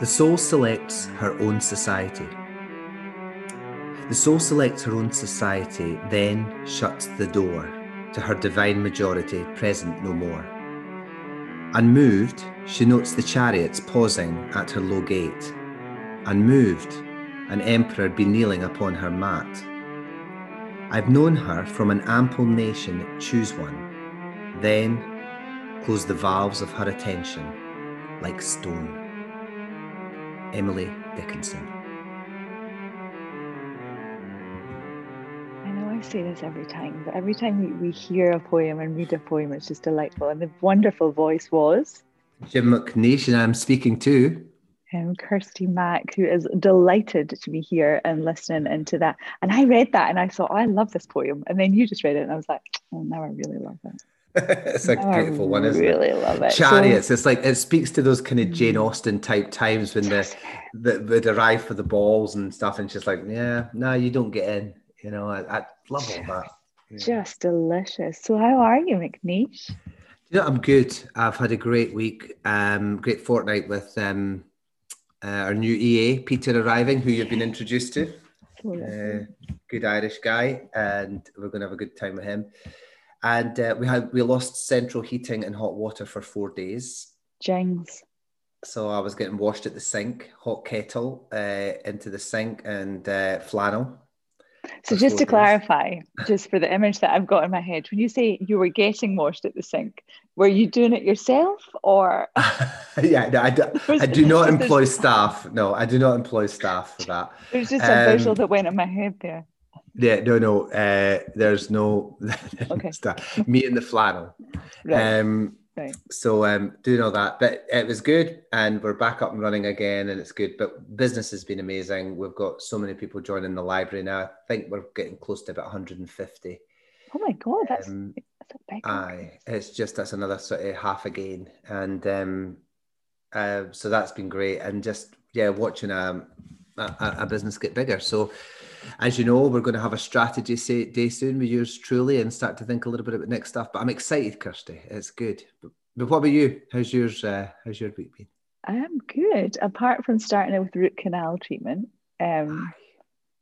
The soul selects her own society. The soul selects her own society, then shuts the door to her divine majority present no more. Unmoved, she notes the chariots pausing at her low gate. Unmoved, an emperor be kneeling upon her mat. I've known her from an ample nation choose one, then close the valves of her attention like stone. Emily Dickinson. I know I say this every time, but every time we, we hear a poem and read a poem, it's just delightful. And the wonderful voice was Jim McNeish, and I'm speaking to um, Kirsty Mack, who is delighted to be here and listening into that. And I read that and I thought, oh, I love this poem. And then you just read it, and I was like, oh, now I really love it. it's a beautiful one, isn't really it? Really love it. Chariots. So, it's like it speaks to those kind of Jane. Austen type times when the the would arrive for the balls and stuff, and she's like, "Yeah, no, you don't get in." You know, I, I love all that. Yeah. Just delicious. So, how are you, McNeish? You know, I'm good. I've had a great week, um, great fortnight with um, uh, our new EA, Peter arriving, who you've been introduced to. Uh, good Irish guy, and we're going to have a good time with him. And uh, we had we lost central heating and hot water for four days. Jings. So I was getting washed at the sink, hot kettle uh, into the sink, and uh, flannel. So just to days. clarify, just for the image that I've got in my head, when you say you were getting washed at the sink, were you doing it yourself or? yeah, no, I do, I do not employ staff. No, I do not employ staff for that. There's just a um, visual that went in my head there. Yeah, no, no. Uh, there's no okay. Me and the flannel. Right. Um, right. So um, doing all that, but it was good, and we're back up and running again, and it's good. But business has been amazing. We've got so many people joining the library now. I think we're getting close to about 150. Oh my god, that's, um, that's a big. Aye, it's just that's another sort of half again, and um, uh, so that's been great, and just yeah, watching um, a, a, a business get bigger. So as you know, we're going to have a strategy day soon with yours truly and start to think a little bit about next stuff. But I'm excited, Kirsty. It's good. But, but what about you? How's yours? Uh, how's your week been? I am good. Apart from starting with root canal treatment, um,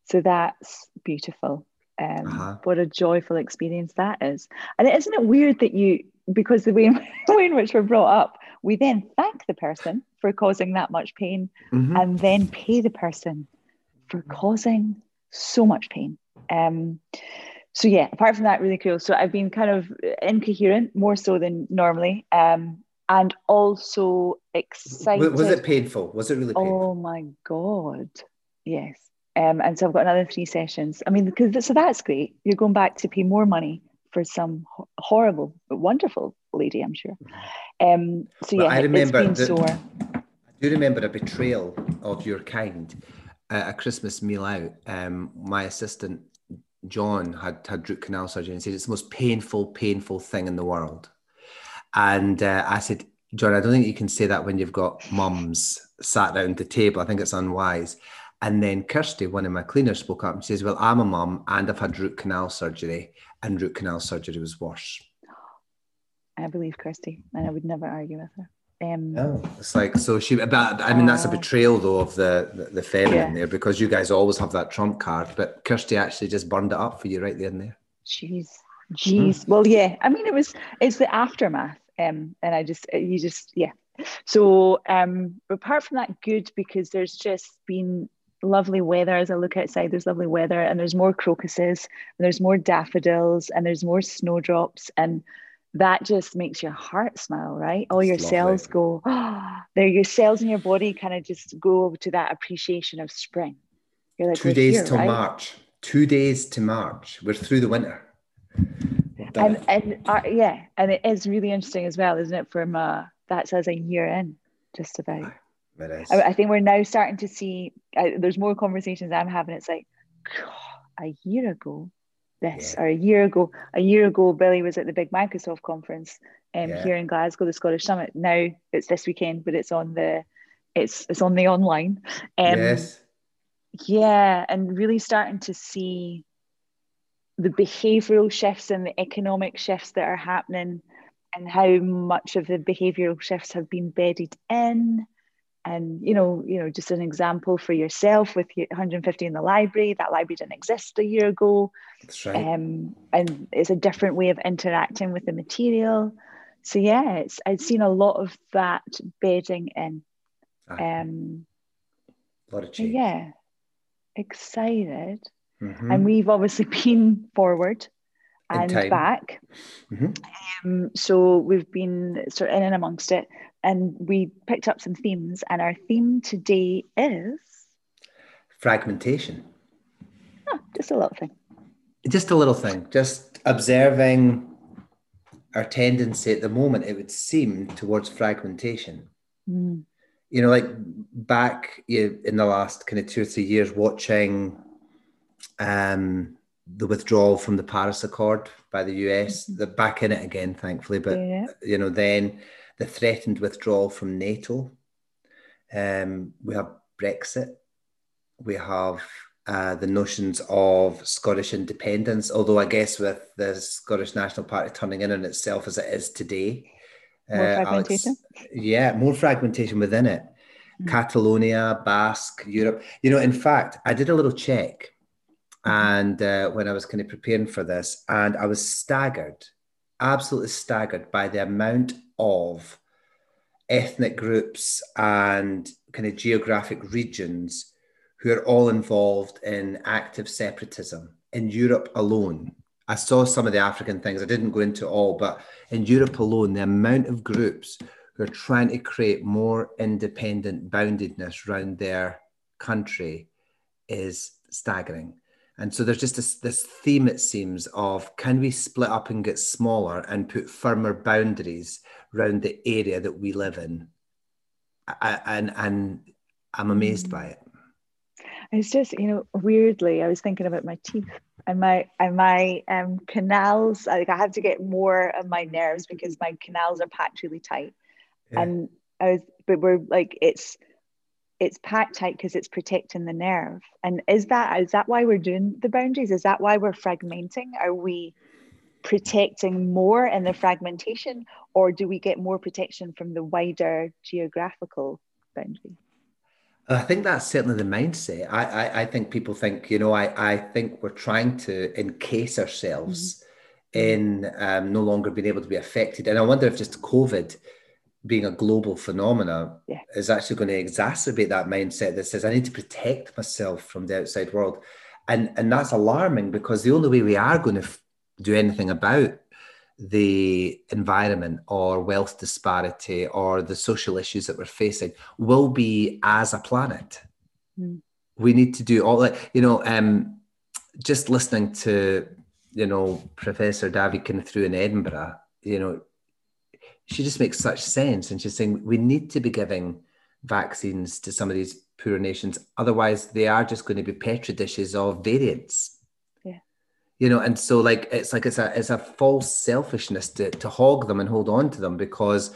so that's beautiful. Um, uh-huh. What a joyful experience that is. And isn't it weird that you, because the way, way in which we're brought up, we then thank the person for causing that much pain mm-hmm. and then pay the person for causing so much pain. Um, so yeah, apart from that, really cool. So I've been kind of incoherent more so than normally, um, and also excited. Was it painful? Was it really painful? Oh my god, yes. Um, and so I've got another three sessions. I mean, because so that's great. You're going back to pay more money for some horrible but wonderful lady, I'm sure. Um, so yeah, I remember it's been the, sore. I do remember a betrayal of your kind a Christmas meal out, um, my assistant John had had root canal surgery and said it's the most painful, painful thing in the world. And uh, I said, John, I don't think you can say that when you've got mums sat around the table. I think it's unwise. And then Kirsty, one of my cleaners, spoke up and says, Well, I'm a mum and I've had root canal surgery, and root canal surgery was worse. I believe Kirsty, and I would never argue with her. Um, oh, it's like so she. But I mean, that's a uh, betrayal though of the the, the yeah. there because you guys always have that trump card. But Kirsty actually just burned it up for you right there and there. Jeez, jeez. Mm. Well, yeah. I mean, it was it's the aftermath, um, and I just you just yeah. So um, apart from that, good because there's just been lovely weather as I look outside. There's lovely weather, and there's more crocuses, and there's more daffodils, and there's more snowdrops, and that just makes your heart smile, right? All your cells go, oh, there, your cells in your body kind of just go to that appreciation of spring. You're like, two days here, till right? March. Two days to March. We're through the winter. And, and uh, yeah, and it is really interesting as well, isn't it? From uh, that's as a year in, just about. I, I, think we're now starting to see. Uh, there's more conversations I'm having. It's like, a year ago, this yeah. or a year ago a year ago billy was at the big microsoft conference um, yeah. here in glasgow the scottish summit now it's this weekend but it's on the it's it's on the online um, yes yeah and really starting to see the behavioral shifts and the economic shifts that are happening and how much of the behavioral shifts have been bedded in and you know you know just an example for yourself with 150 in the library that library didn't exist a year ago That's right. um, and it's a different way of interacting with the material so yeah it's i've seen a lot of that bedding in ah. um, a lot of change yeah excited mm-hmm. and we've obviously been forward and back mm-hmm. um, so we've been sort of in and amongst it and we picked up some themes, and our theme today is fragmentation. Oh, just a little thing. Just a little thing. Just observing our tendency at the moment, it would seem, towards fragmentation. Mm. You know, like back in the last kind of two or three years, watching um, the withdrawal from the Paris Accord by the US. Mm-hmm. They're back in it again, thankfully. But yeah. you know, then the threatened withdrawal from NATO. Um, we have Brexit. We have uh, the notions of Scottish independence, although I guess with the Scottish National Party turning in on itself as it is today. More uh, fragmentation? Alex, yeah, more fragmentation within it. Mm. Catalonia, Basque, Europe. You know, in fact, I did a little check and uh, when I was kind of preparing for this, and I was staggered, absolutely staggered by the amount of ethnic groups and kind of geographic regions who are all involved in active separatism in Europe alone. I saw some of the African things, I didn't go into all, but in Europe alone, the amount of groups who are trying to create more independent boundedness around their country is staggering. And so there's just this, this theme, it seems, of can we split up and get smaller and put firmer boundaries around the area that we live in? I, and, and I'm amazed by it. It's just, you know, weirdly, I was thinking about my teeth and my and my um, canals. Like I have to get more of my nerves because my canals are packed really tight. Yeah. And I was, but we're like, it's it's packed tight because it's protecting the nerve. And is that is that why we're doing the boundaries? Is that why we're fragmenting? Are we protecting more in the fragmentation, or do we get more protection from the wider geographical boundary? I think that's certainly the mindset. I, I, I think people think, you know, I, I think we're trying to encase ourselves mm-hmm. in um, no longer being able to be affected. And I wonder if just COVID being a global phenomena yeah. is actually going to exacerbate that mindset that says I need to protect myself from the outside world, and and that's alarming because the only way we are going to f- do anything about the environment or wealth disparity or the social issues that we're facing will be as a planet. Mm. We need to do all that, you know. Um, just listening to you know Professor David kind through in Edinburgh, you know, she just makes such sense. And she's saying we need to be giving vaccines to some of these poorer nations. Otherwise, they are just going to be petri dishes of variants. Yeah. You know, and so like it's like it's a it's a false selfishness to to hog them and hold on to them because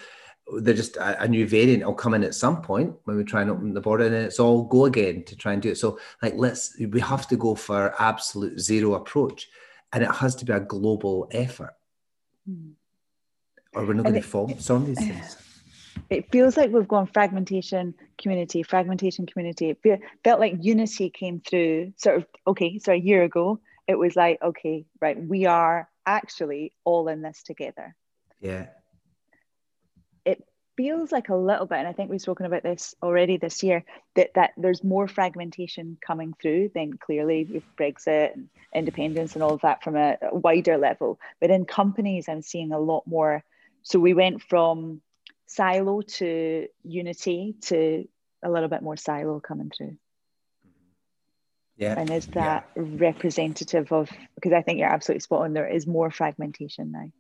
they're just a, a, new variant will come in at some point when we try and open the border and it's all go again to try and do it. So like let's we have to go for absolute zero approach and it has to be a global effort. Mm or we're not going to focus on these things. It feels like we've gone fragmentation, community, fragmentation, community. It felt like unity came through sort of, okay, so a year ago, it was like, okay, right, we are actually all in this together. Yeah. It feels like a little bit, and I think we've spoken about this already this year, that, that there's more fragmentation coming through than clearly with Brexit and independence and all of that from a, a wider level. But in companies, I'm seeing a lot more so we went from silo to unity to a little bit more silo coming through. Yeah. And is that yeah. representative of because I think you're absolutely spot on, there is more fragmentation now.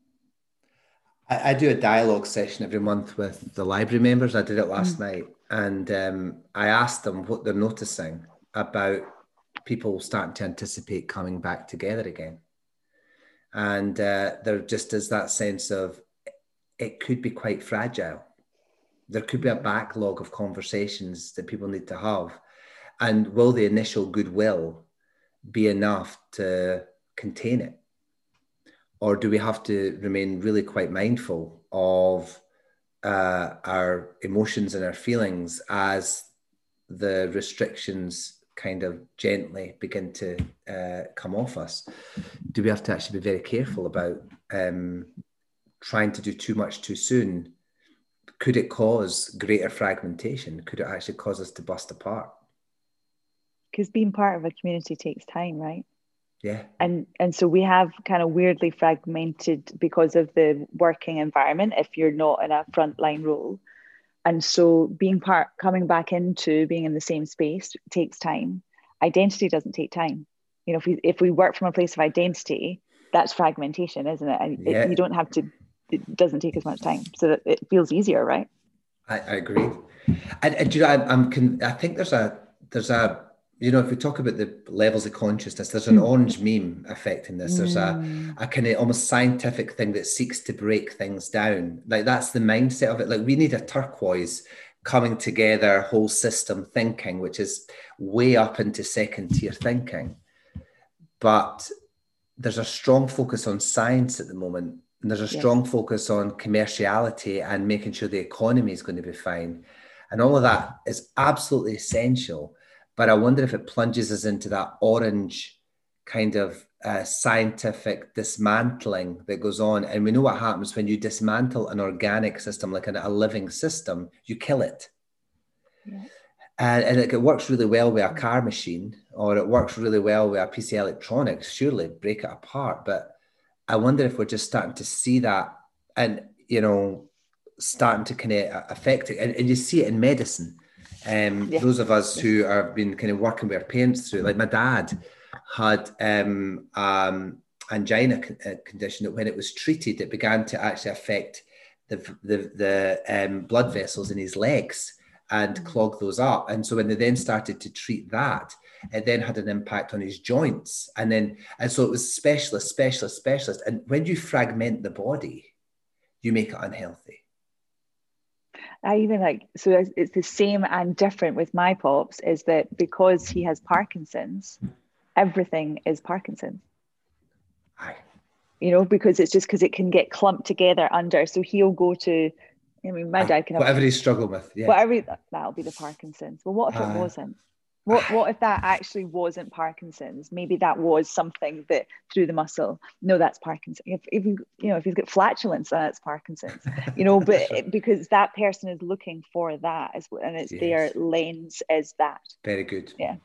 I, I do a dialogue session every month with the library members. I did it last mm. night and um, I asked them what they're noticing about people starting to anticipate coming back together again. And uh, there just is that sense of it could be quite fragile. There could be a backlog of conversations that people need to have. And will the initial goodwill be enough to contain it? Or do we have to remain really quite mindful of uh, our emotions and our feelings as the restrictions kind of gently begin to uh, come off us, do we have to actually be very careful about um, trying to do too much too soon? Could it cause greater fragmentation? Could it actually cause us to bust apart? Because being part of a community takes time, right? Yeah. And and so we have kind of weirdly fragmented because of the working environment if you're not in a frontline role and so being part coming back into being in the same space takes time identity doesn't take time you know if we if we work from a place of identity that's fragmentation isn't it and yeah. it, you don't have to it doesn't take as much time so that it feels easier right i, I agree and, and you know I, i'm i think there's a there's a you know, if we talk about the levels of consciousness, there's an hmm. orange meme affecting this. There's a, hmm. a kind of almost scientific thing that seeks to break things down. Like that's the mindset of it. Like we need a turquoise coming together, whole system thinking, which is way up into second tier thinking. But there's a strong focus on science at the moment. And there's a strong focus on commerciality and making sure the economy is going to be fine. And all of that is absolutely essential but I wonder if it plunges us into that orange kind of uh, scientific dismantling that goes on. And we know what happens when you dismantle an organic system, like a, a living system, you kill it. Yeah. And, and it, it, works really well with a car machine or it works really well with a piece of electronics. Surely break it apart. But I wonder if we're just starting to see that and, you know, starting to kind of affect it. And, and you see it in medicine um, yeah. Those of us who have been kind of working with our parents through, like my dad had um, um, angina uh, condition that when it was treated, it began to actually affect the, the, the um, blood vessels in his legs and mm. clog those up. And so when they then started to treat that, it then had an impact on his joints. And then, and so it was specialist, specialist, specialist. And when you fragment the body, you make it unhealthy. I even like so it's the same and different with my pops is that because he has Parkinson's, everything is Parkinson's. Aye. You know, because it's just because it can get clumped together under. So he'll go to, I mean, my Aye. dad can have whatever he's struggling with. Yeah. Whatever that'll be the Parkinson's. Well, what if Aye. it wasn't? What what if that actually wasn't Parkinson's? Maybe that was something that through the muscle. No, that's Parkinson's. If, if you you know if he's got flatulence, that's Parkinson's. You know, but it, because that person is looking for that as and it's yes. their lens is that. Very good. Yeah.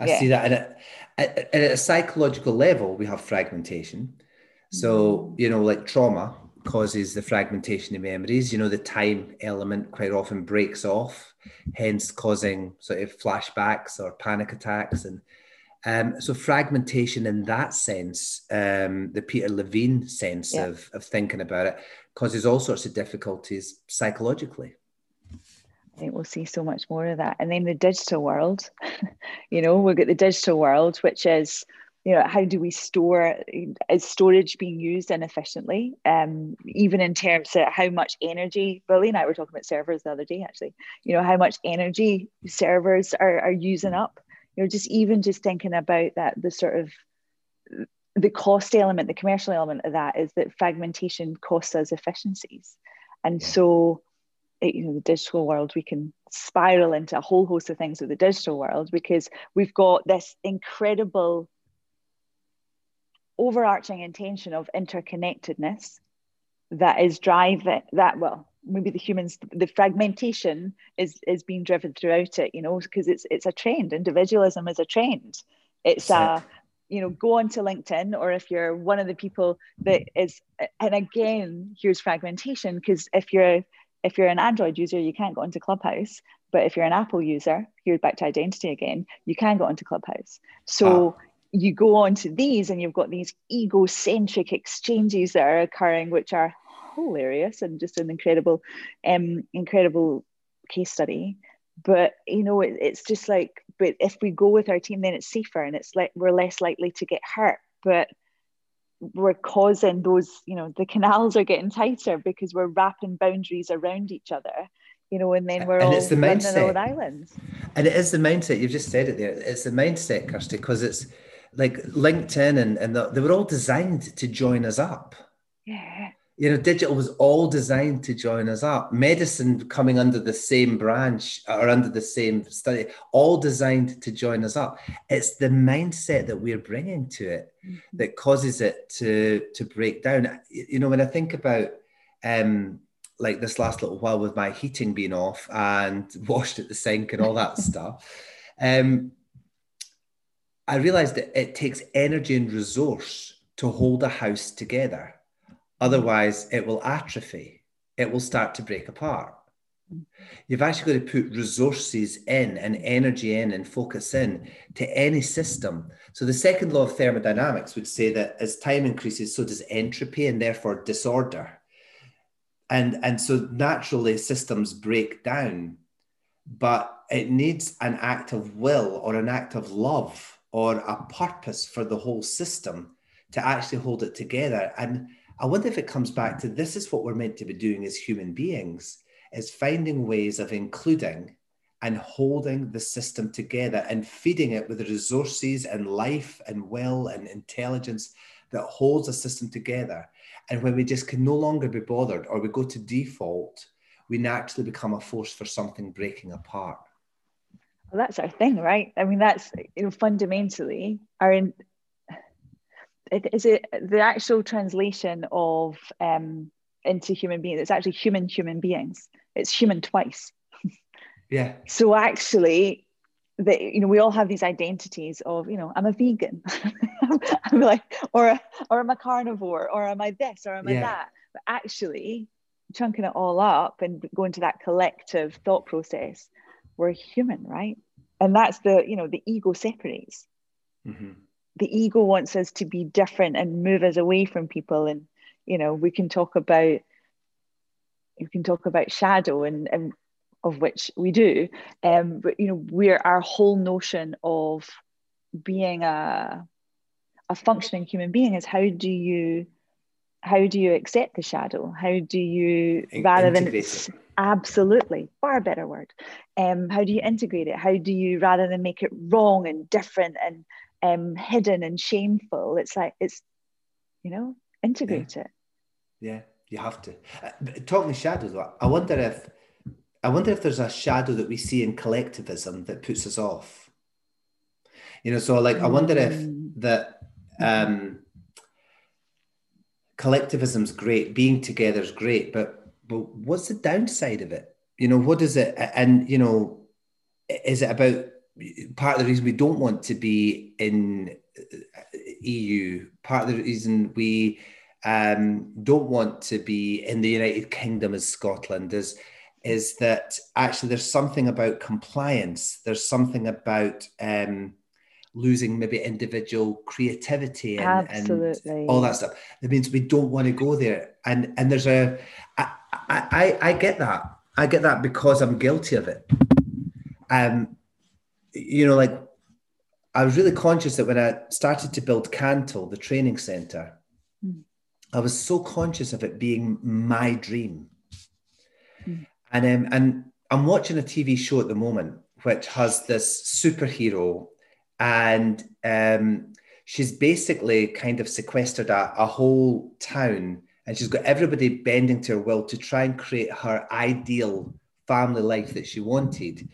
I yeah. see that. And at, at, at a psychological level, we have fragmentation. So, mm. you know, like trauma, causes the fragmentation of memories. You know, the time element quite often breaks off, hence causing sort of flashbacks or panic attacks. And um, so, fragmentation in that sense, um, the Peter Levine sense yeah. of, of thinking about it, causes all sorts of difficulties psychologically. I think we'll see so much more of that. And then the digital world, you know, we've got the digital world, which is you know how do we store is storage being used inefficiently? Um, even in terms of how much energy billy and i were talking about servers the other day actually. You know how much energy servers are, are using up. You know just even just thinking about that the sort of the cost element the commercial element of that is that fragmentation costs us efficiencies. And so you know the digital world we can spiral into a whole host of things with the digital world because we've got this incredible overarching intention of interconnectedness that is driving that well maybe the humans the fragmentation is is being driven throughout it you know because it's it's a trend. Individualism is a trend. It's a you know go onto linkedin or if you're one of the people that is and again here's fragmentation because if you're if you're an android user you can't go into clubhouse but if you're an apple user here's back to identity again you can go into clubhouse. So ah you go on to these and you've got these egocentric exchanges that are occurring, which are hilarious and just an incredible, um, incredible case study. But you know, it, it's just like, but if we go with our team, then it's safer and it's like we're less likely to get hurt. But we're causing those, you know, the canals are getting tighter because we're wrapping boundaries around each other you know, and then we're and all it's the mindset. islands. And it is the mindset. You've just said it there. It's the mindset, Kirsty, because it's like LinkedIn and, and the, they were all designed to join us up. Yeah. You know, digital was all designed to join us up. Medicine coming under the same branch or under the same study, all designed to join us up. It's the mindset that we're bringing to it mm-hmm. that causes it to to break down. You know, when I think about um, like this last little while with my heating being off and washed at the sink and all that stuff, um, I realized that it takes energy and resource to hold a house together. Otherwise, it will atrophy, it will start to break apart. You've actually got to put resources in and energy in and focus in to any system. So, the second law of thermodynamics would say that as time increases, so does entropy and therefore disorder. And, and so, naturally, systems break down, but it needs an act of will or an act of love or a purpose for the whole system to actually hold it together. And I wonder if it comes back to this is what we're meant to be doing as human beings is finding ways of including and holding the system together and feeding it with the resources and life and will and intelligence that holds the system together. And when we just can no longer be bothered or we go to default, we naturally become a force for something breaking apart well, that's our thing, right? I mean, that's you know, fundamentally our in, is it the actual translation of um, into human beings? It's actually human human beings. It's human twice. Yeah. so actually, that you know, we all have these identities of you know, I'm a vegan, I'm like, or a, or I'm a carnivore, or am I this, or am yeah. I that? But actually, chunking it all up and going to that collective thought process we're human right? And that's the you know the ego separates. Mm-hmm. the ego wants us to be different and move us away from people. And you know we can talk about you can talk about shadow and, and of which we do. Um, but you know we're our whole notion of being a a functioning human being is how do you how do you accept the shadow? How do you rather than absolutely far better word. Um, how do you integrate it? How do you rather than make it wrong and different and um, hidden and shameful it's like it's you know integrate yeah. it. Yeah you have to. Uh, talking shadows i wonder if i wonder if there's a shadow that we see in collectivism that puts us off. You know so like i wonder if mm. that um collectivism's great being together is great but but what's the downside of it? You know, what is it? And, you know, is it about part of the reason we don't want to be in uh, EU, part of the reason we um, don't want to be in the United Kingdom as Scotland is is that actually there's something about compliance. There's something about um, losing maybe individual creativity and, and, all that stuff. That means we don't want to go there. And and there's a I, I, I get that. I get that because I'm guilty of it. Um, you know, like I was really conscious that when I started to build Cantle, the training center, mm. I was so conscious of it being my dream. Mm. And um, and I'm watching a TV show at the moment which has this superhero, and um, she's basically kind of sequestered a, a whole town and she's got everybody bending to her will to try and create her ideal family life that she wanted.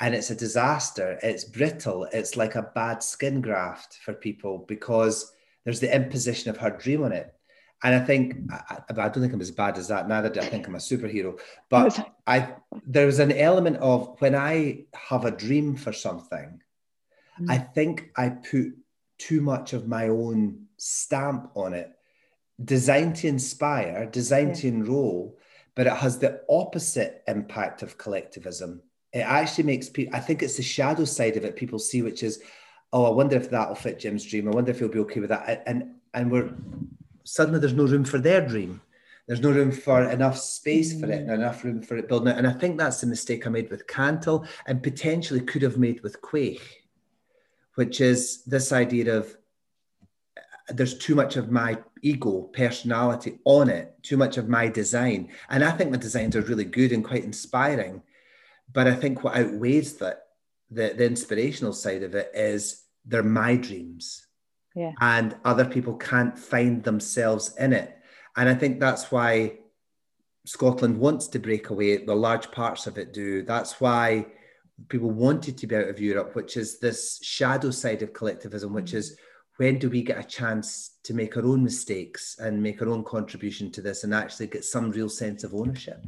And it's a disaster. It's brittle. It's like a bad skin graft for people because there's the imposition of her dream on it. And I think I, I don't think I'm as bad as that. Neither do I think I'm a superhero. But I there's an element of when I have a dream for something, mm. I think I put too much of my own stamp on it designed to inspire, designed yeah. to enroll, but it has the opposite impact of collectivism. It actually makes people, I think it's the shadow side of it people see, which is, oh, I wonder if that'll fit Jim's dream. I wonder if he'll be okay with that. And and we're suddenly there's no room for their dream. There's no room for enough space for it and enough room for it building it. And I think that's the mistake I made with Cantle and potentially could have made with Quaich, which is this idea of there's too much of my ego personality on it too much of my design and i think the designs are really good and quite inspiring but i think what outweighs that the, the inspirational side of it is they're my dreams yeah. and other people can't find themselves in it And I think that's why Scotland wants to break away. The large parts of it do. That's why people wanted to be out of Europe, which is this shadow side of collectivism, which is when do we get a chance to make our own mistakes and make our own contribution to this and actually get some real sense of ownership?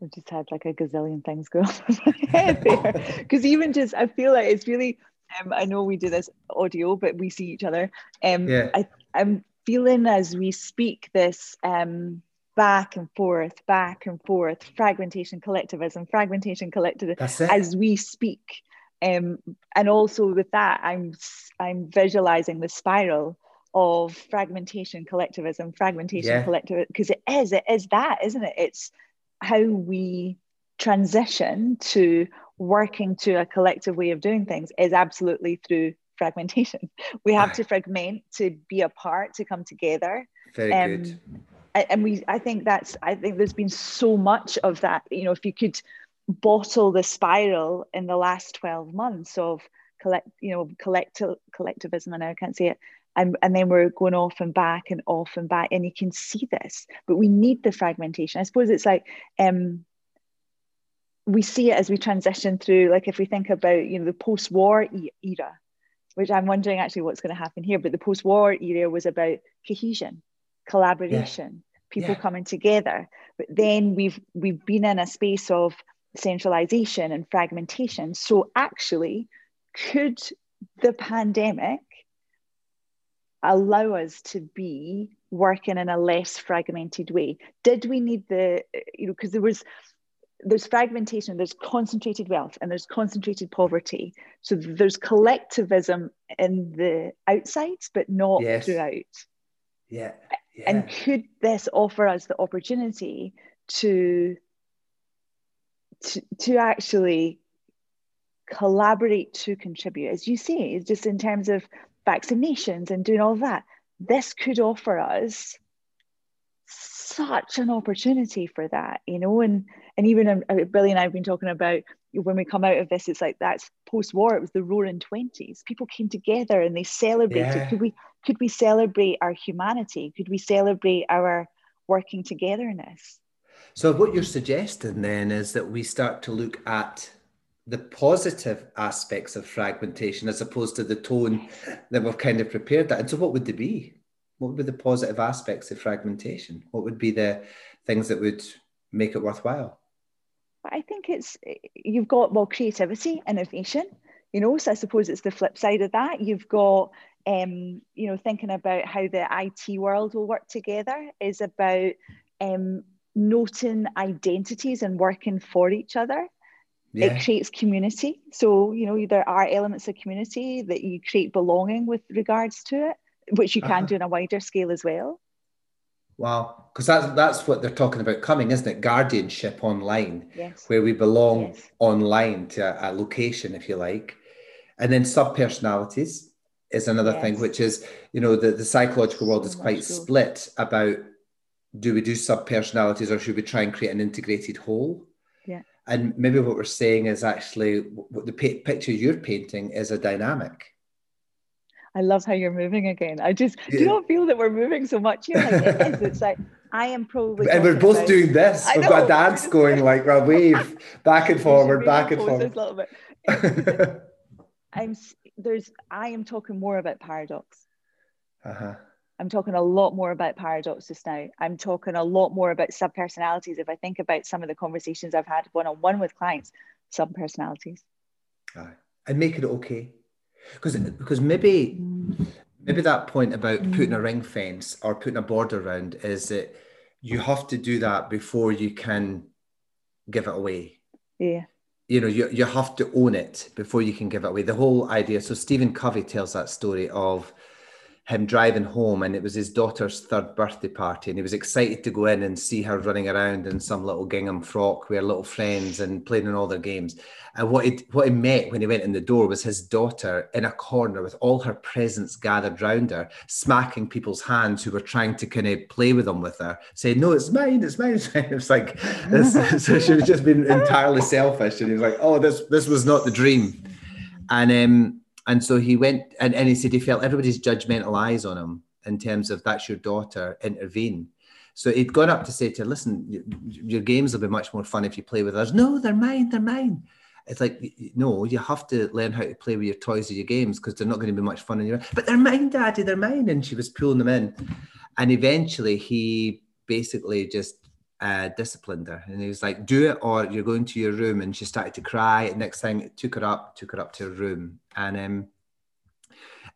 I've just had like a gazillion things go off in my head there. Because even just, I feel like it's really, um, I know we do this audio, but we see each other. Um, yeah. I, I'm feeling as we speak this um, back and forth, back and forth, fragmentation, collectivism, fragmentation, collectivism, as we speak. Um, and also with that, I'm I'm visualizing the spiral of fragmentation, collectivism, fragmentation, yeah. collectivism, because it is, it is that, isn't it? It's how we transition to working to a collective way of doing things is absolutely through fragmentation. We have to fragment to be apart, to come together. Very um, good. And we, I think that's, I think there's been so much of that. You know, if you could bottle the spiral in the last 12 months of collect, you know, collective collectivism, and I can't say it, and, and then we're going off and back and off and back and you can see this but we need the fragmentation i suppose it's like um, we see it as we transition through like if we think about you know the post-war era which i'm wondering actually what's going to happen here but the post-war era was about cohesion collaboration yeah. people yeah. coming together but then we've we've been in a space of centralization and fragmentation so actually could the pandemic allow us to be working in a less fragmented way did we need the you know because there was there's fragmentation there's concentrated wealth and there's concentrated poverty so there's collectivism in the outsides but not yes. throughout yeah. Yeah. and could this offer us the opportunity to to, to actually collaborate to contribute? As you say just in terms of vaccinations and doing all that, this could offer us such an opportunity for that, you know, and and even um, uh, Billy and I have been talking about when we come out of this, it's like that's post-war. It was the Roaring Twenties. People came together and they celebrated. Yeah. Could we could we celebrate our humanity? Could we celebrate our working togetherness? So what you're suggesting then is that we start to look at the positive aspects of fragmentation as opposed to the tone that we've kind of prepared that. And so, what would they be? What would be the positive aspects of fragmentation? What would be the things that would make it worthwhile? I think it's you've got well creativity, innovation. You know, so I suppose it's the flip side of that. You've got um, you know thinking about how the IT world will work together is about um, noting identities and working for each other yeah. it creates community so you know there are elements of community that you create belonging with regards to it which you can uh-huh. do on a wider scale as well wow because that's that's what they're talking about coming isn't it guardianship online yes. where we belong yes. online to a, a, location if you like and then subpersonalities is another yes. thing which is you know the, the psychological world is quite split about do we do subpersonalities or should we try and create an integrated whole Yeah, and maybe what we're saying is actually what the picture you're painting is a dynamic. I love how you're moving again. I just yeah. do not feel that we're moving so much here. Like it is. It's like I am probably. And we're both about, doing this. We've got a dance going like a wave back and forward, back and forward. A little bit. I'm there's. I am talking more about paradox. Uh huh. I'm talking a lot more about paradox just now. I'm talking a lot more about subpersonalities. If I think about some of the conversations I've had one on one with clients, subpersonalities. Aye. And make it okay. Because because maybe maybe that point about putting a ring fence or putting a border around is that you have to do that before you can give it away. Yeah. You know, you, you have to own it before you can give it away. The whole idea. So Stephen Covey tells that story of him driving home and it was his daughter's third birthday party and he was excited to go in and see her running around in some little gingham frock with her little friends and playing in all their games. And what he what he met when he went in the door was his daughter in a corner with all her presents gathered round her smacking people's hands who were trying to kind of play with them with her saying no it's mine it's mine. It's mine it was like so she was just being entirely selfish and he was like oh this this was not the dream. And um and so he went and, and he said he felt everybody's judgmental eyes on him in terms of that's your daughter, intervene. So he'd gone up to say to her, listen, your games will be much more fun if you play with us. No, they're mine, they're mine. It's like, no, you have to learn how to play with your toys or your games because they're not going to be much fun in your. But they're mine, Daddy, they're mine. And she was pulling them in. And eventually he basically just uh, disciplined her. And he was like, do it or you're going to your room. And she started to cry. And next thing, took her up, took her up to her room. And um,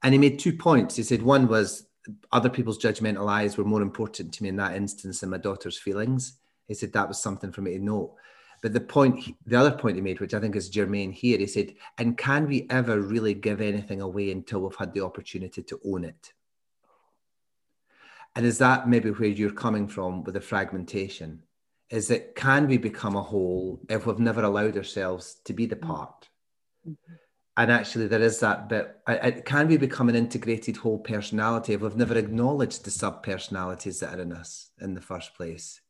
and he made two points. He said one was other people's judgmental eyes were more important to me in that instance than my daughter's feelings. He said that was something for me to note. But the point, the other point he made, which I think is germane here, he said, and can we ever really give anything away until we've had the opportunity to own it? And is that maybe where you're coming from with the fragmentation? Is that can we become a whole if we've never allowed ourselves to be the mm-hmm. part? Mm-hmm. And actually, there is that bit. can we become an integrated whole personality if we've never acknowledged the sub personalities that are in us in the first place?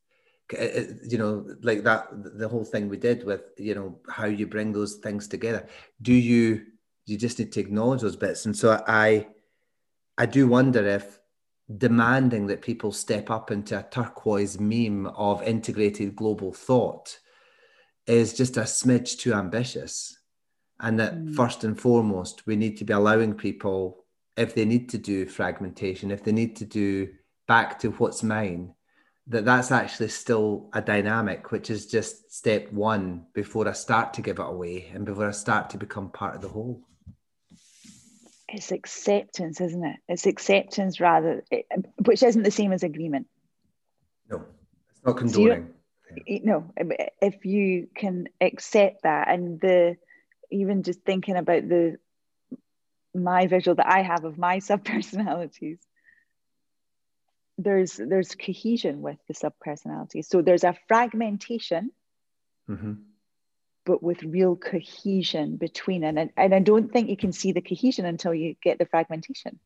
you know, like that, the whole thing we did with, you know, how you bring those things together. Do you, you just need to acknowledge those bits. And so I, I do wonder if demanding that people step up into a turquoise meme of integrated global thought is just a smidge too ambitious. And that mm. first and foremost, we need to be allowing people, if they need to do fragmentation, if they need to do back to what's mine, that that's actually still a dynamic, which is just step one before I start to give it away and before I start to become part of the whole. It's acceptance, isn't it? It's acceptance rather, which isn't the same as agreement. No, it's not condoning. So no, if you can accept that, and the even just thinking about the my visual that I have of my sub personalities, there's there's cohesion with the subpersonality. So there's a fragmentation, mm-hmm. But with real cohesion between. And, and I don't think you can see the cohesion until you get the fragmentation.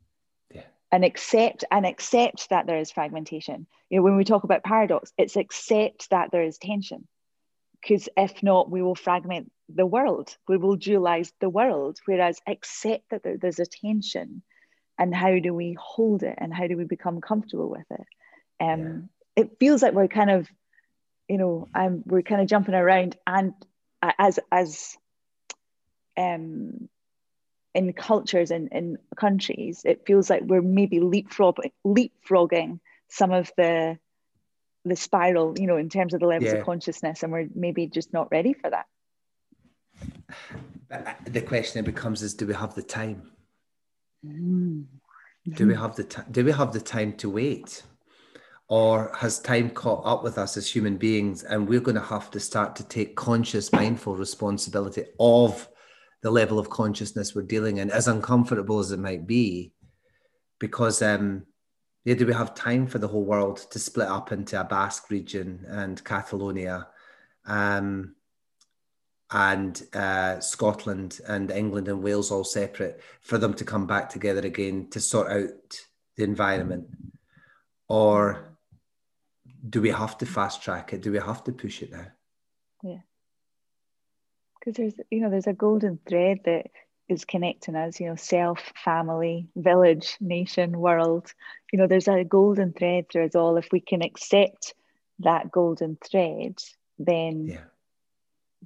Yeah. And accept and accept that there is fragmentation. You know, when we talk about paradox, it's accept that there is tension. Because if not, we will fragment the world. We will dualize the world. Whereas accept that there, there's a tension and how do we hold it and how do we become comfortable with it um, yeah. it feels like we're kind of you know I'm, we're kind of jumping around and as as um, in cultures and in countries it feels like we're maybe leapfrog, leapfrogging some of the the spiral you know in terms of the levels yeah. of consciousness and we're maybe just not ready for that the question becomes is do we have the time Mm. Do we have the t- do we have the time to wait? Or has time caught up with us as human beings and we're going to have to start to take conscious, mindful responsibility of the level of consciousness we're dealing in, as uncomfortable as it might be? Because um, yeah, do we have time for the whole world to split up into a Basque region and Catalonia? Um, and uh, Scotland and England and Wales all separate for them to come back together again to sort out the environment? Or do we have to fast track it? Do we have to push it now? Yeah. Because there's, you know, there's a golden thread that is connecting us, you know, self, family, village, nation, world. You know, there's a golden thread through us all. If we can accept that golden thread, then yeah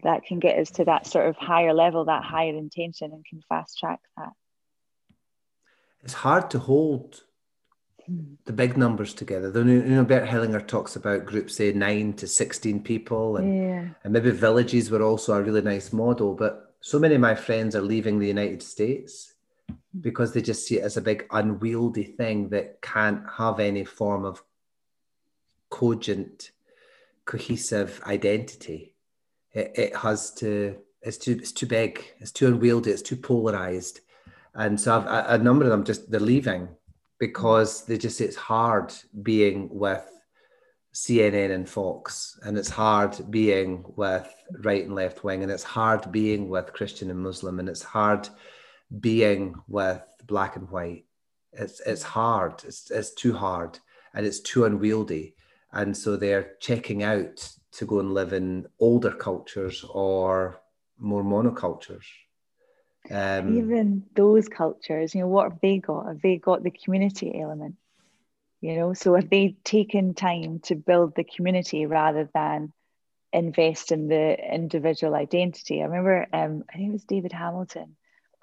that can get us to that sort of higher level, that higher intention, and can fast track that. It's hard to hold. The big numbers together. You know, Bert Hellinger talks about groups, say nine to 16 people, and, yeah. and maybe villages were also a really nice model. But so many of my friends are leaving the United States because they just see it as a big unwieldy thing that can't have any form of cogent, cohesive identity it, it has to it's too it's too big it's too unwieldy it's too polarized and so I've, a, a number of them just they're leaving because they just it's hard being with CNN and Fox, and it's hard being with right and left wing, and it's hard being with Christian and Muslim, and it's hard being with black and white. It's it's hard. It's it's too hard, and it's too unwieldy, and so they're checking out to go and live in older cultures or more monocultures. Um, Even those cultures, you know, what have they got? Have they got the community element? You know, so have they taken time to build the community rather than invest in the individual identity? I remember, um, I think it was David Hamilton.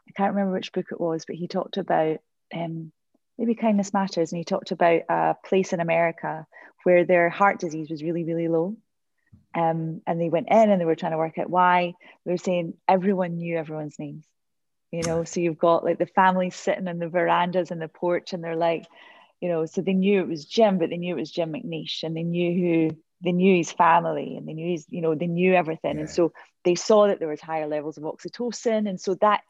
I can't remember which book it was, but he talked about um, maybe kindness matters, and he talked about a place in America where their heart disease was really, really low. Um, and they went in and they were trying to work out why. They were saying everyone knew everyone's names you know so you've got like the family sitting in the verandas and the porch and they're like you know so they knew it was jim but they knew it was jim mcneish and they knew who they knew his family and they knew his you know they knew everything yeah. and so they saw that there was higher levels of oxytocin and so that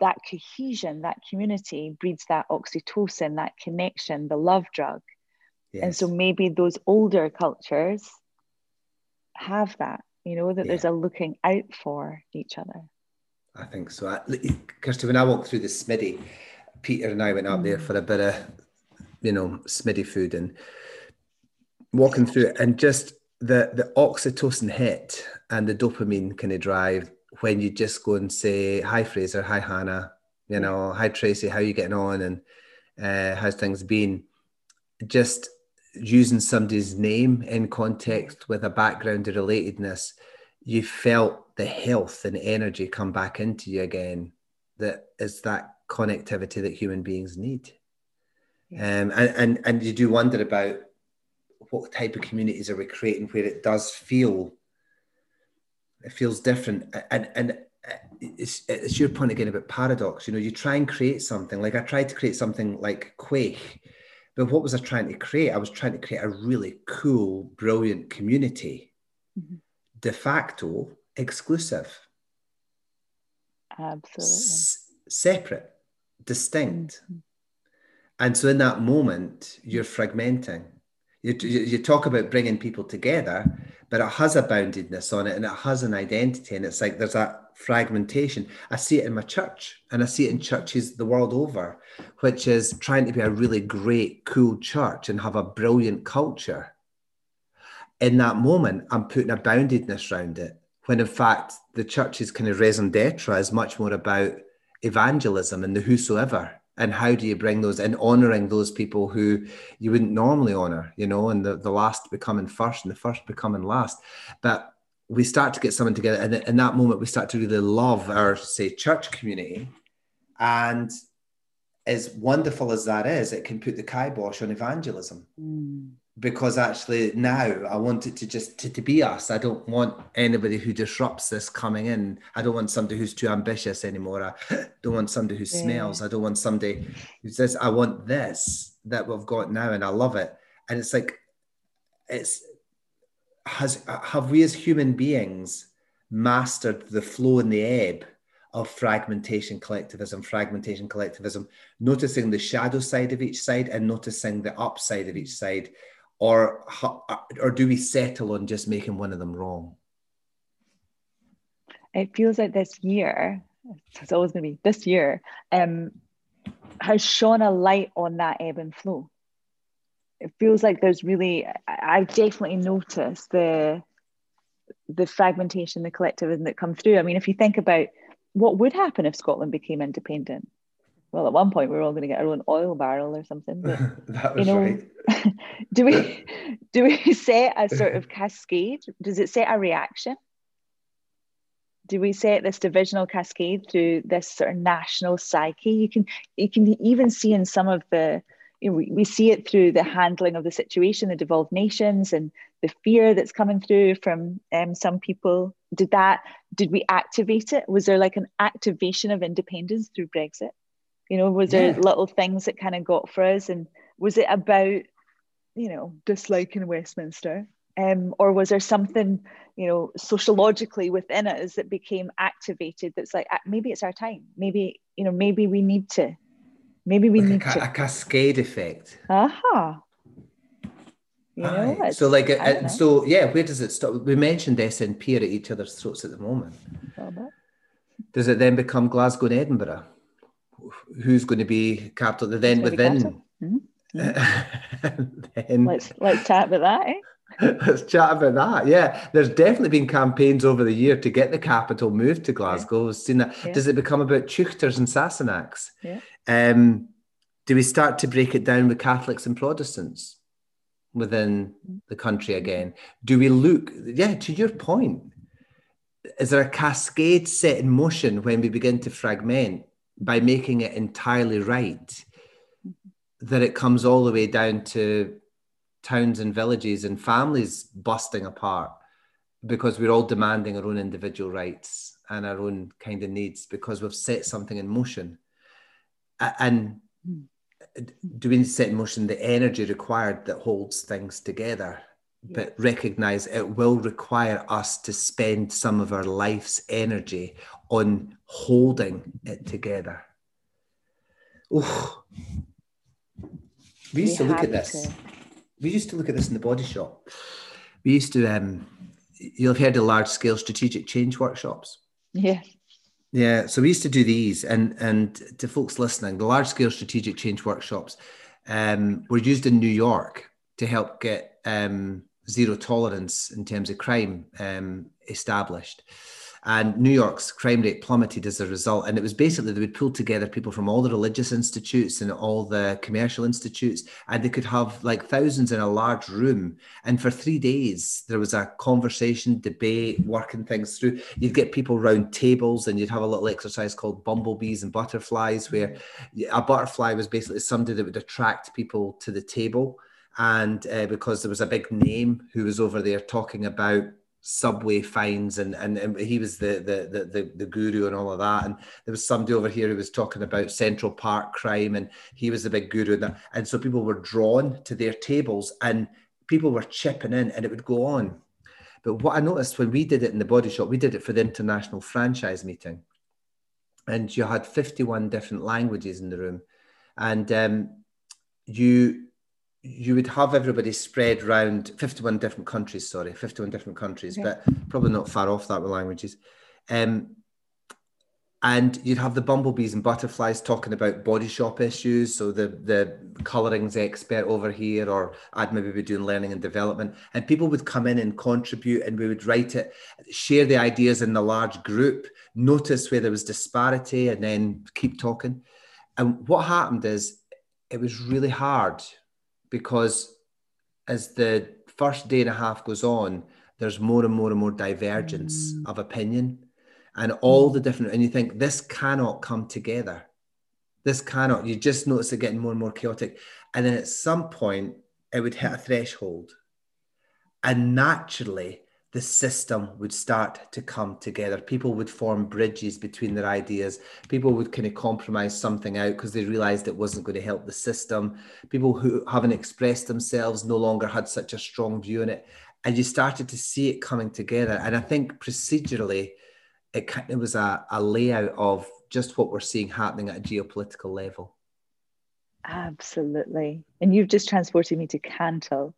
that cohesion that community breeds that oxytocin that connection the love drug yes. and so maybe those older cultures have that you know that yeah. there's a looking out for each other I think so. I, Kirsty, when I walked through the Smitty, Peter and I went up there mm. for a bit of, you know, Smitty food and walking through it, and just the the oxytocin hit and the dopamine kind of drive when you just go and say, "Hi, Fraser. Hi, Hannah. You know, hi, Tracy. How you getting on? And uh, how's things been?" Just using somebody's name in context with a background of relatedness, you felt the health and energy come back into you again that is that connectivity that human beings need. Yeah. um, and, and and you do wonder about what type of communities are we creating where it does feel it feels different. And and it's, it's your point again about paradox. You know you try and create something like i tried to create something like quake but what was i trying to create? I was trying to create a really cool brilliant community. Mm-hmm. De facto exclusive. Absolutely. S- separate, distinct. Mm-hmm. And so in that moment, you're fragmenting. You, you, you, talk about bringing people together, but it has a boundedness on it and it has an identity. And it's like there's that fragmentation. I see it in my church and I see it in churches the world over, which is trying to be a really great, cool church and have a brilliant culture. In that moment, I'm putting a boundedness around it when in fact the church's kind of raison d'etre is much more about evangelism and the whosoever and how do you bring those and honoring those people who you wouldn't normally honor you know and the, the last becoming first and the first becoming last. But we start to get someone together and in that moment we start to really love our say church community and as wonderful as that is it can put the kibosh on evangelism. Mm because actually now I want it to just to, to be us. I don't want anybody who disrupts this coming in. I don't want somebody who's too ambitious anymore. I don't want somebody who yeah. smells. I don't want somebody who says, I want this that we've got now and I love it. And it's like it's has have we as human beings mastered the flow and the ebb of fragmentation collectivism, fragmentation collectivism, noticing the shadow side of each side and noticing the upside of each side or or do we settle on just making one of them wrong? It feels like this year, it's always going to be this year, um, has shone a light on that ebb and flow. It feels like there's really, I've definitely noticed the the fragmentation, the collectivism that come through. I mean, if you think about what would happen if Scotland became independent, well, at one point we were all going to get our own oil barrel or something. But, that was you know, right. do we do we set a sort of cascade? Does it set a reaction? Do we set this divisional cascade through this sort of national psyche? You can you can even see in some of the you know, we, we see it through the handling of the situation, the devolved nations, and the fear that's coming through from um, some people. Did that? Did we activate it? Was there like an activation of independence through Brexit? You know, was yeah. there little things that kind of got for us? And was it about, you know, disliking Westminster? Um, or was there something, you know, sociologically within us that became activated that's like, maybe it's our time. Maybe, you know, maybe we need to. Maybe we like need a, to. A cascade effect. Aha. You know, so like uh, so yeah where does it stop we mentioned SNP are at each other's throats at the moment does it then become Glasgow and Edinburgh who's going to be capital then within mm-hmm. then let's let's chat about that eh? Let's chat about that. Yeah, there's definitely been campaigns over the year to get the capital moved to Glasgow. Yeah. Seen that. Yeah. Does it become about Teuchters and Sassenachs? Yeah. Um, do we start to break it down with Catholics and Protestants within the country again? Do we look, yeah, to your point, is there a cascade set in motion when we begin to fragment by making it entirely right mm-hmm. that it comes all the way down to towns and villages and families busting apart because we're all demanding our own individual rights and our own kind of needs because we've set something in motion. And mm-hmm. do we set in motion the energy required that holds things together but recognize it will require us to spend some of our life's energy on holding it together. Oh, we used to look at this. To. We used to look at this in the body shop. We used to, um, you'll have heard of large scale strategic change workshops. Yeah. Yeah. So we used to do these, and and to folks listening, the large scale strategic change workshops um, were used in New York to help get um, zero tolerance in terms of crime um, established. And New York's crime rate plummeted as a result. And it was basically they would pull together people from all the religious institutes and all the commercial institutes, and they could have like thousands in a large room. And for three days, there was a conversation, debate, working things through. You'd get people round tables, and you'd have a little exercise called bumblebees and butterflies, where a butterfly was basically somebody that would attract people to the table and uh, because there was a big name who was over there talking about subway fines and, and, and he was the, the the the guru and all of that. And there was somebody over here who was talking about central park crime and he was the big guru and, that, and so people were drawn to their tables and people were chipping in and it would go on. But what i noticed when we did it in the body shop we did it for the international franchise meeting. And you had 51 different languages in the room. And um, you you would have everybody spread around 51 different countries, sorry, 51 different countries, but probably not far off that with languages. Um, and you'd have the bumblebees and butterflies talking about body shop issues. So the the colorings expert over here, or I'd maybe be doing learning and development, and people would come in and contribute, and we would write it, share the ideas in the large group, notice where there was disparity, and then keep talking. And what happened is it was really hard because as the first day and a half goes on, there's more and more and more divergence mm. of opinion and all the different, and you think this cannot come together. This cannot, you just notice it getting more and more chaotic. And then at some point, it would hit a threshold. And naturally, the system would start to come together. People would form bridges between their ideas. People would kind of compromise something out because they realized it wasn't going to help the system. People who haven't expressed themselves no longer had such a strong view in it. And you started to see it coming together. And I think procedurally, it, it was a, a layout of just what we're seeing happening at a geopolitical level. Absolutely. And you've just transported me to Cantal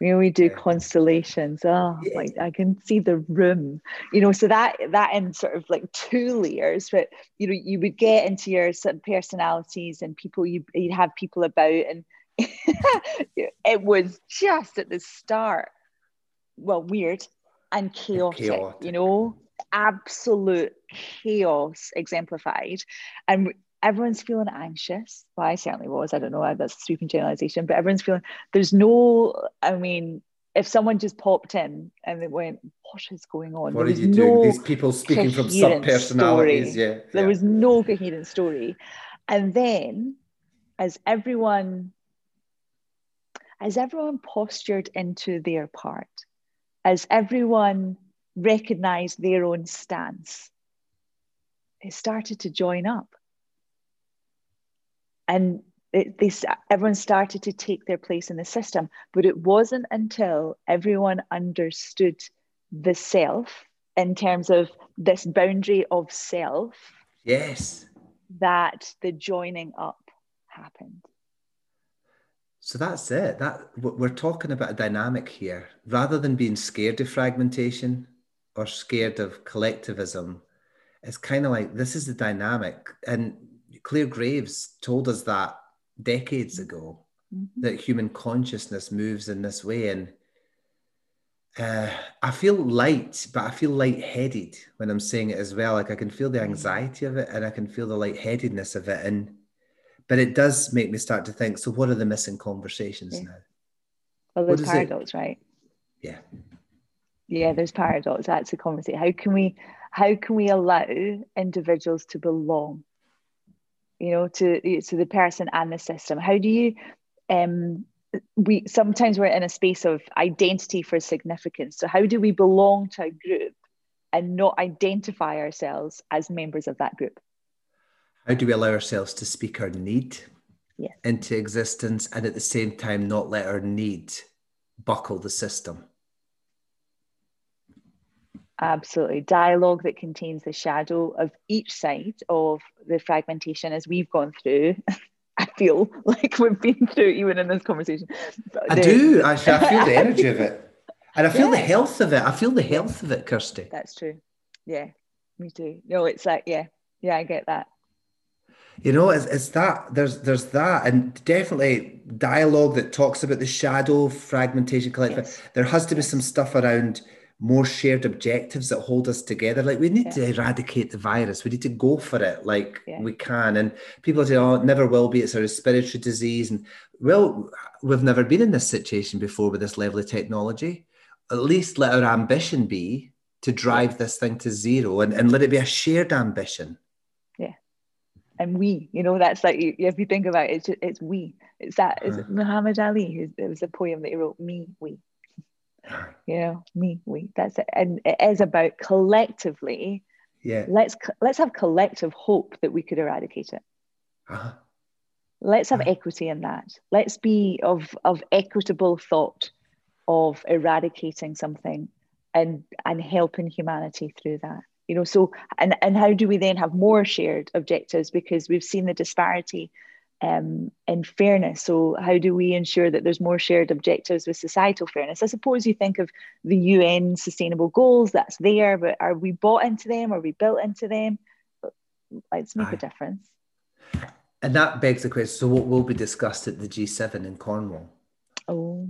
you know we do yeah. constellations oh yeah. like i can see the room you know so that that in sort of like two layers but you know you would get into your personalities and people you you'd have people about and it was just at the start well weird and chaotic, chaotic. you know absolute chaos exemplified and everyone's feeling anxious. Well, I certainly was. I don't know. That's a sweeping generalization, but everyone's feeling. There's no. I mean, if someone just popped in and they went, "What is going on?" What there are you no doing? These people speaking from sub personalities. Yeah, yeah, there was no coherent story, and then as everyone, as everyone postured into their part, as everyone recognized their own stance, it started to join up and it, they, everyone started to take their place in the system. But it wasn't until everyone understood the self in terms of this boundary of self. Yes. That the joining up happened. So that's it. That we're talking about a dynamic here. Rather than being scared of fragmentation or scared of collectivism, it's kind of like this is the dynamic. And Clare Graves told us that decades ago mm-hmm. that human consciousness moves in this way. And uh, I feel light, but I feel lightheaded when I'm saying it as well. Like I can feel the mm-hmm. anxiety of it and I can feel the lightheadedness of it. And but it does make me start to think so what are the missing conversations yeah. now well there's paradox it? right yeah yeah there's paradox that's a conversation how can we how can we allow individuals to belong you know to to the person and the system. How do you um we sometimes we're in a space of identity for significance. So how do we belong to a group and not identify ourselves as members of that group? How do we allow ourselves to speak our need into existence and at the same time not let our need buckle the system absolutely. Dialogue that contains the shadow of each side of the fragmentation as we've gone through. I feel like we've been through even in this conversation. I the, do actually. I feel the energy of it. And i feel yeah. the health of it. I feel the health of it kirsty. That's true. Yeah me too. No it's like yeah. Yeah i get that. You know it's, it's that there's there's that. And definitely dialogue that talks about the shadow fragmentation collective yes. there has to be some stuff around more shared objectives that hold us together. Like we need yeah. to eradicate the virus. We need to go for it like yeah. we can. And people say oh it never will be. It's a respiratory disease. And well we've never been in this situation before with this level of technology. At least let our ambition be to drive this thing to zero and, and let it be a shared ambition. Yeah. and we you know that's like if you think about it it's, it's we. It's that is uh. it muhammad ali who's it was a poem that he wrote me we know me we that's it. And it is about collectively yeah. let's let's have collective hope that we could eradicate it. Uh-huh. let's have uh-huh. equity in that. Let's be of of equitable thought of eradicating something and and helping humanity through that you know? So and and how do we then have more shared objectives? Because we've seen the disparity um, in fairness. So how do we ensure that there's more shared objectives with societal fairness? I suppose you think of the un sustainable goals that's there but are we bought into them? Are we built into them? Let's make Aye. a difference. And that begs the question so what will be discussed at the g7 in cornwall? Oh.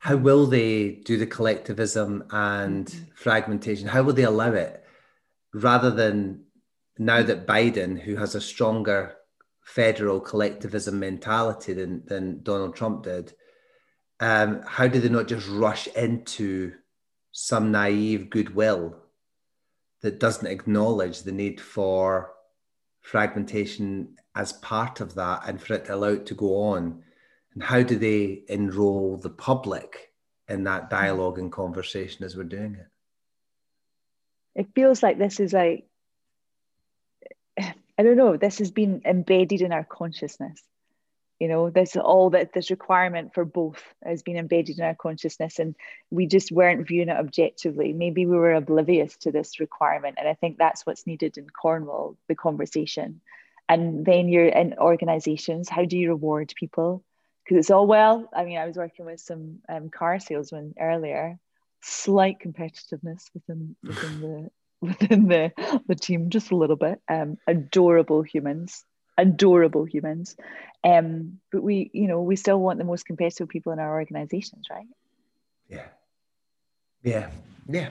How will they do the collectivism and mm-hmm. fragmentation? How will they allow it? Rather than now that Biden, who has a stronger federal collectivism mentality than, than Donald Trump did, um, how do they not just rush into some naive goodwill that doesn't acknowledge the need for fragmentation as part of that and for it to allow it to go on? And how do they enroll the public in that dialogue and conversation as we're doing it? it feels like this is like I don't know, this has been embedded in our consciousness. You know, this all that this requirement for both has been embedded in our consciousness, and we just weren't viewing it objectively. Maybe we were oblivious to this requirement, and I think that's what's needed in Cornwall, the conversation. And then you're in organizations. How do you reward people? Because it's all well. I mean, I was working with some um, car salesmen earlier, slight competitiveness within within the within the the team just a little bit. Um adorable humans adorable humans. Um but we you know we still want the most competitive people in our organizations right? Yeah. Yeah. Yeah.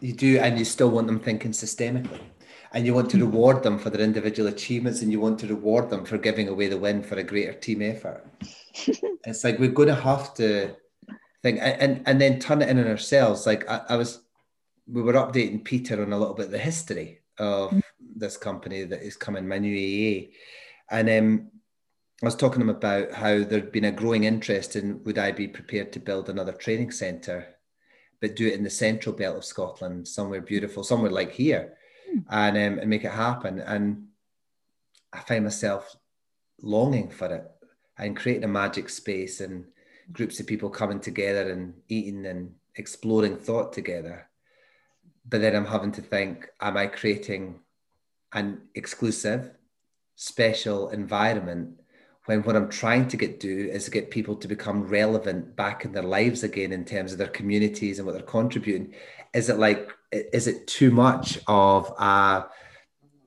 You do and you still want them thinking systemically. And you want to reward them for their individual achievements and you want to reward them for giving away the win for a greater team effort. It's like we're going to have to thing and and then turn it in on ourselves. Like I, I, was we were updating peter on a little bit the history of mm-hmm. this company that is coming my new aa and um, i was talking to him about how there'd been a growing interest in would i be prepared to build another training center but do it in the central belt of scotland somewhere beautiful somewhere like here mm. and um, and make it happen and i find myself longing for it and creating a magic space and groups of people coming together and eating and exploring thought together. But then I'm having to think, am I creating an exclusive, special environment when what I'm trying to get do is get people to become relevant back in their lives again in terms of their communities and what they're contributing? Is it like, is it too much of a,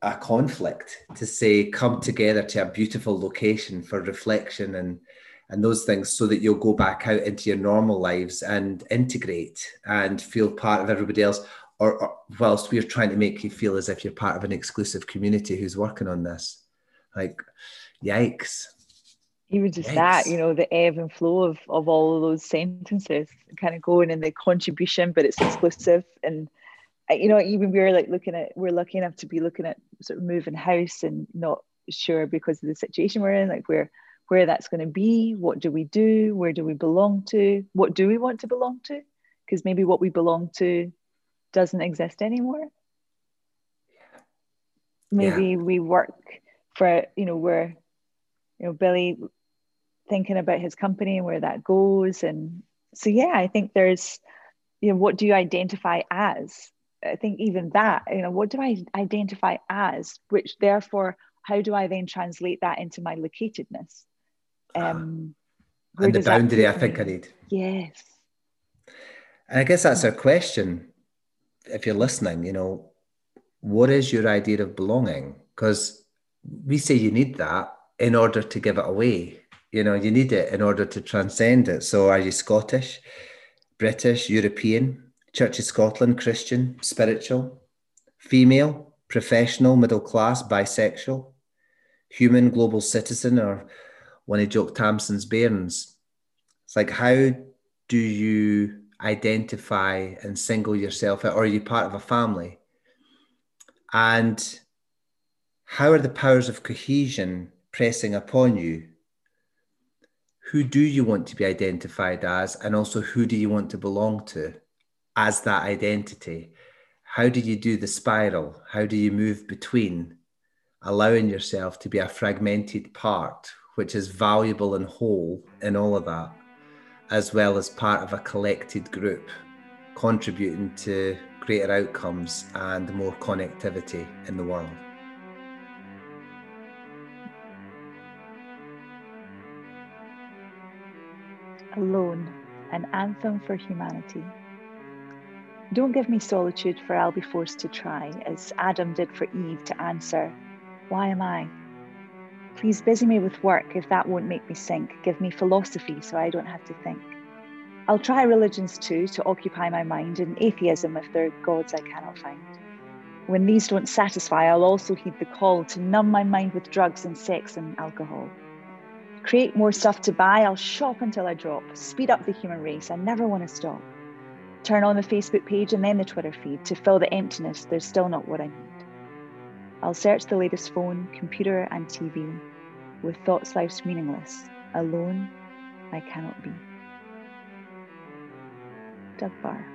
a conflict to say, come together to a beautiful location for reflection and and those things so that you'll go back out into your normal lives and integrate and feel part of everybody else or, or, whilst we're trying to make you feel as if you're part of an exclusive community who's working on this like Yikes. Even just Yikes. that, you know, the ebb and flow of, of all of those sentences kind of going in the contribution, but it's exclusive. And, uh, you know, even we are like looking at, we're lucky enough to be looking at sort of moving house and not sure because of the situation we're in, like where, where that's going to be, what do we do, where do we belong to, what do we want to belong to? Because maybe what we belong to doesn't exist anymore. Maybe yeah. we work for, you know, we're, you know, Billy thinking about his company and where that goes. And so, yeah, I think there's, you know, what do you identify as? I think even that, you know, what do I identify as? Which therefore, how do I then translate that into my locatedness? Uh-huh. Um, and the boundary I think I need. Yes. And I guess that's our question. If you're listening, you know, what is your idea of belonging? Because we say you need that in order to give it away. You know, you need it in order to transcend it. So are you Scottish, British, European, Church of Scotland, Christian, spiritual, female, professional, middle class, bisexual, human, global citizen, or one of Jock Tamson's bairns? It's like, how do you identify and single yourself out, or are you part of a family? And how are the powers of cohesion pressing upon you? Who do you want to be identified as? And also, who do you want to belong to as that identity? How do you do the spiral? How do you move between allowing yourself to be a fragmented part, which is valuable and whole in all of that, as well as part of a collected group, contributing to greater outcomes and more connectivity in the world? Alone, an anthem for humanity. Don't give me solitude, for I'll be forced to try, as Adam did for Eve, to answer, Why am I? Please busy me with work if that won't make me sink. Give me philosophy so I don't have to think. I'll try religions too to occupy my mind, and atheism if there are gods I cannot find. When these don't satisfy, I'll also heed the call to numb my mind with drugs and sex and alcohol create more stuff to buy. I'll shop until I drop, speed up the human race. I never want to stop. Turn on the Facebook page and then the Twitter feed to fill the emptiness. There's still not what I need. I'll search the latest phone, computer, and TV. With thoughts life's meaningless, alone I cannot be. Doug Barr.